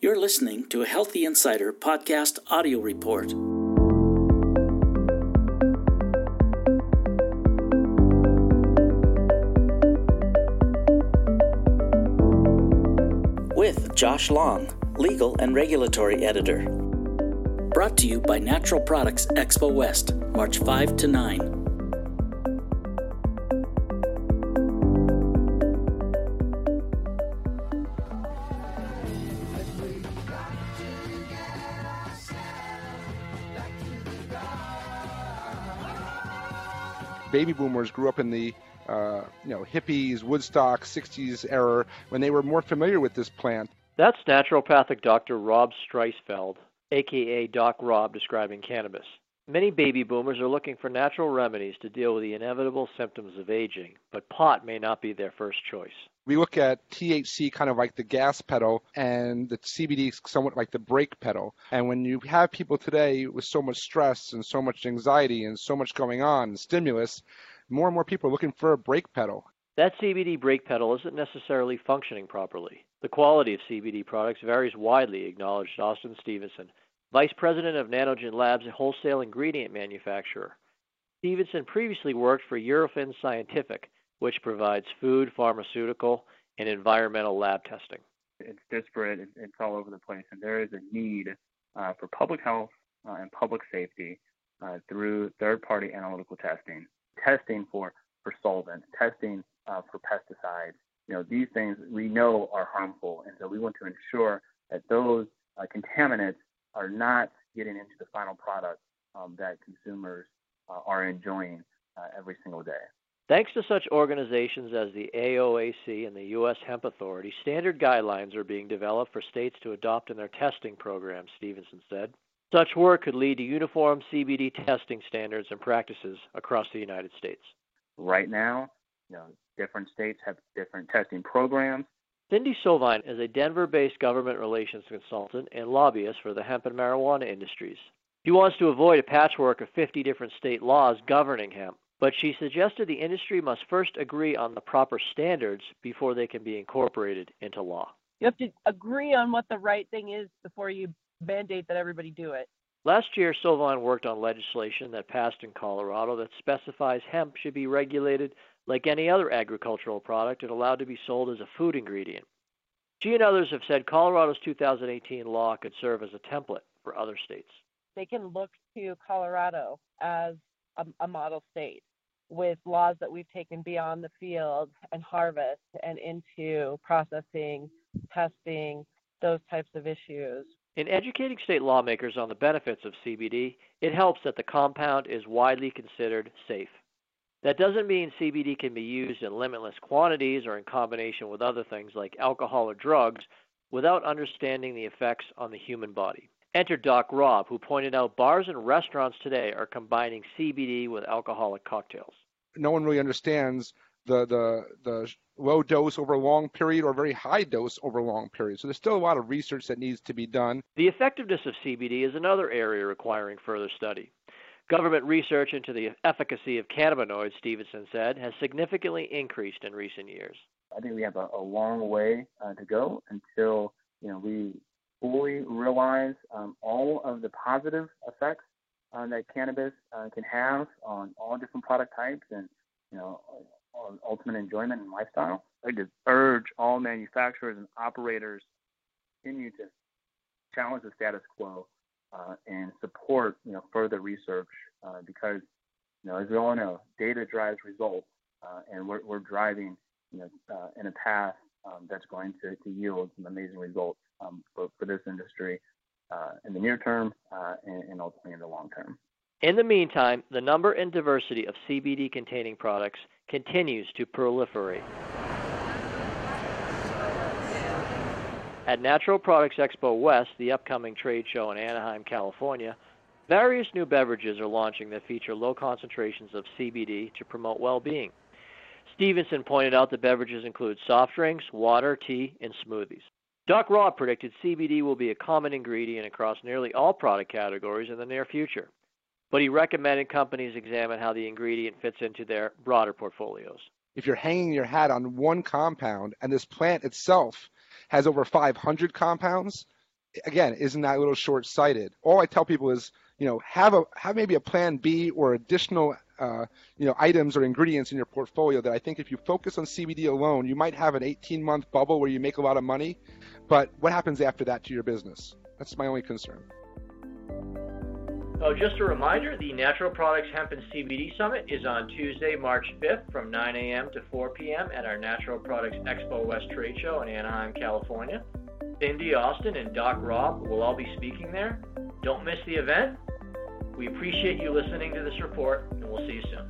You're listening to a Healthy Insider podcast audio report. With Josh Long, Legal and Regulatory Editor. Brought to you by Natural Products Expo West, March 5 to 9. Baby boomers grew up in the uh, you know hippies, Woodstock, '60s era when they were more familiar with this plant. That's naturopathic Dr. Rob Streisfeld, aka Doc Rob, describing cannabis. Many baby boomers are looking for natural remedies to deal with the inevitable symptoms of aging, but pot may not be their first choice. We look at THC kind of like the gas pedal and the CBD somewhat like the brake pedal. And when you have people today with so much stress and so much anxiety and so much going on, and stimulus, more and more people are looking for a brake pedal. That CBD brake pedal isn't necessarily functioning properly. The quality of CBD products varies widely, acknowledged Austin Stevenson, Vice President of Nanogen Labs, a wholesale ingredient manufacturer. Stevenson previously worked for Eurofins Scientific, which provides food, pharmaceutical, and environmental lab testing. It's disparate, it's all over the place, and there is a need uh, for public health uh, and public safety uh, through third party analytical testing, testing for, for solvents, testing uh, for pesticides. You know, these things we know are harmful, and so we want to ensure that those uh, contaminants are not getting into the final product um, that consumers uh, are enjoying every single day. Thanks to such organizations as the AOAC and the U.S. Hemp Authority, standard guidelines are being developed for states to adopt in their testing programs, Stevenson said. Such work could lead to uniform CBD testing standards and practices across the United States. Right now, you know, different states have different testing programs. Cindy Sovine is a Denver based government relations consultant and lobbyist for the hemp and marijuana industries. She wants to avoid a patchwork of 50 different state laws governing hemp but she suggested the industry must first agree on the proper standards before they can be incorporated into law. You have to agree on what the right thing is before you mandate that everybody do it. Last year, Sovine worked on legislation that passed in Colorado that specifies hemp should be regulated like any other agricultural product it allowed to be sold as a food ingredient. She and others have said Colorado's 2018 law could serve as a template for other states. They can look to Colorado as a, a model state with laws that we've taken beyond the field and harvest and into processing, testing, those types of issues. In educating state lawmakers on the benefits of CBD, it helps that the compound is widely considered safe. That doesn't mean CBD can be used in limitless quantities or in combination with other things like alcohol or drugs without understanding the effects on the human body. Enter Doc Rob, who pointed out bars and restaurants today are combining CBD with alcoholic cocktails. No one really understands the the the low dose over a long period or very high dose over a long period. So there's still a lot of research that needs to be done. The effectiveness of CBD is another area requiring further study. Government research into the efficacy of cannabinoids, Stevenson said, has significantly increased in recent years. I think we have a, a long way uh, to go until you know we fully realize um, all of the positive effects uh, that cannabis uh, can have on all different product types and you know on ultimate enjoyment and lifestyle. I just urge all manufacturers and operators continue to challenge the status quo uh, and support you know further research uh, because you know as we all know data drives results uh, and we're, we're driving you know uh, in a path um, that's going to, to yield some amazing results um, for, for this industry uh, in the near term uh, and, and ultimately in the long term. In the meantime, the number and diversity of CBD containing products continues to proliferate. At Natural Products Expo West, the upcoming trade show in Anaheim, California, various new beverages are launching that feature low concentrations of CBD to promote well being. Stevenson pointed out the beverages include soft drinks, water, tea, and smoothies. Doc Rob predicted CBD will be a common ingredient across nearly all product categories in the near future, but he recommended companies examine how the ingredient fits into their broader portfolios. If you're hanging your hat on one compound and this plant itself has over 500 compounds, again, isn't that a little short-sighted? All I tell people is, you know, have a have maybe a plan B or additional uh, you know items or ingredients in your portfolio that I think if you focus on CBD alone, you might have an 18-month bubble where you make a lot of money, but what happens after that to your business? That's my only concern. Oh, just a reminder, the Natural Products Hemp and CBD Summit is on Tuesday, March 5th from 9 a.m. to 4 p.m. at our Natural Products Expo West trade show in Anaheim, California. Cindy Austin and Doc Rob will all be speaking there. Don't miss the event. We appreciate you listening to this report, and we'll see you soon.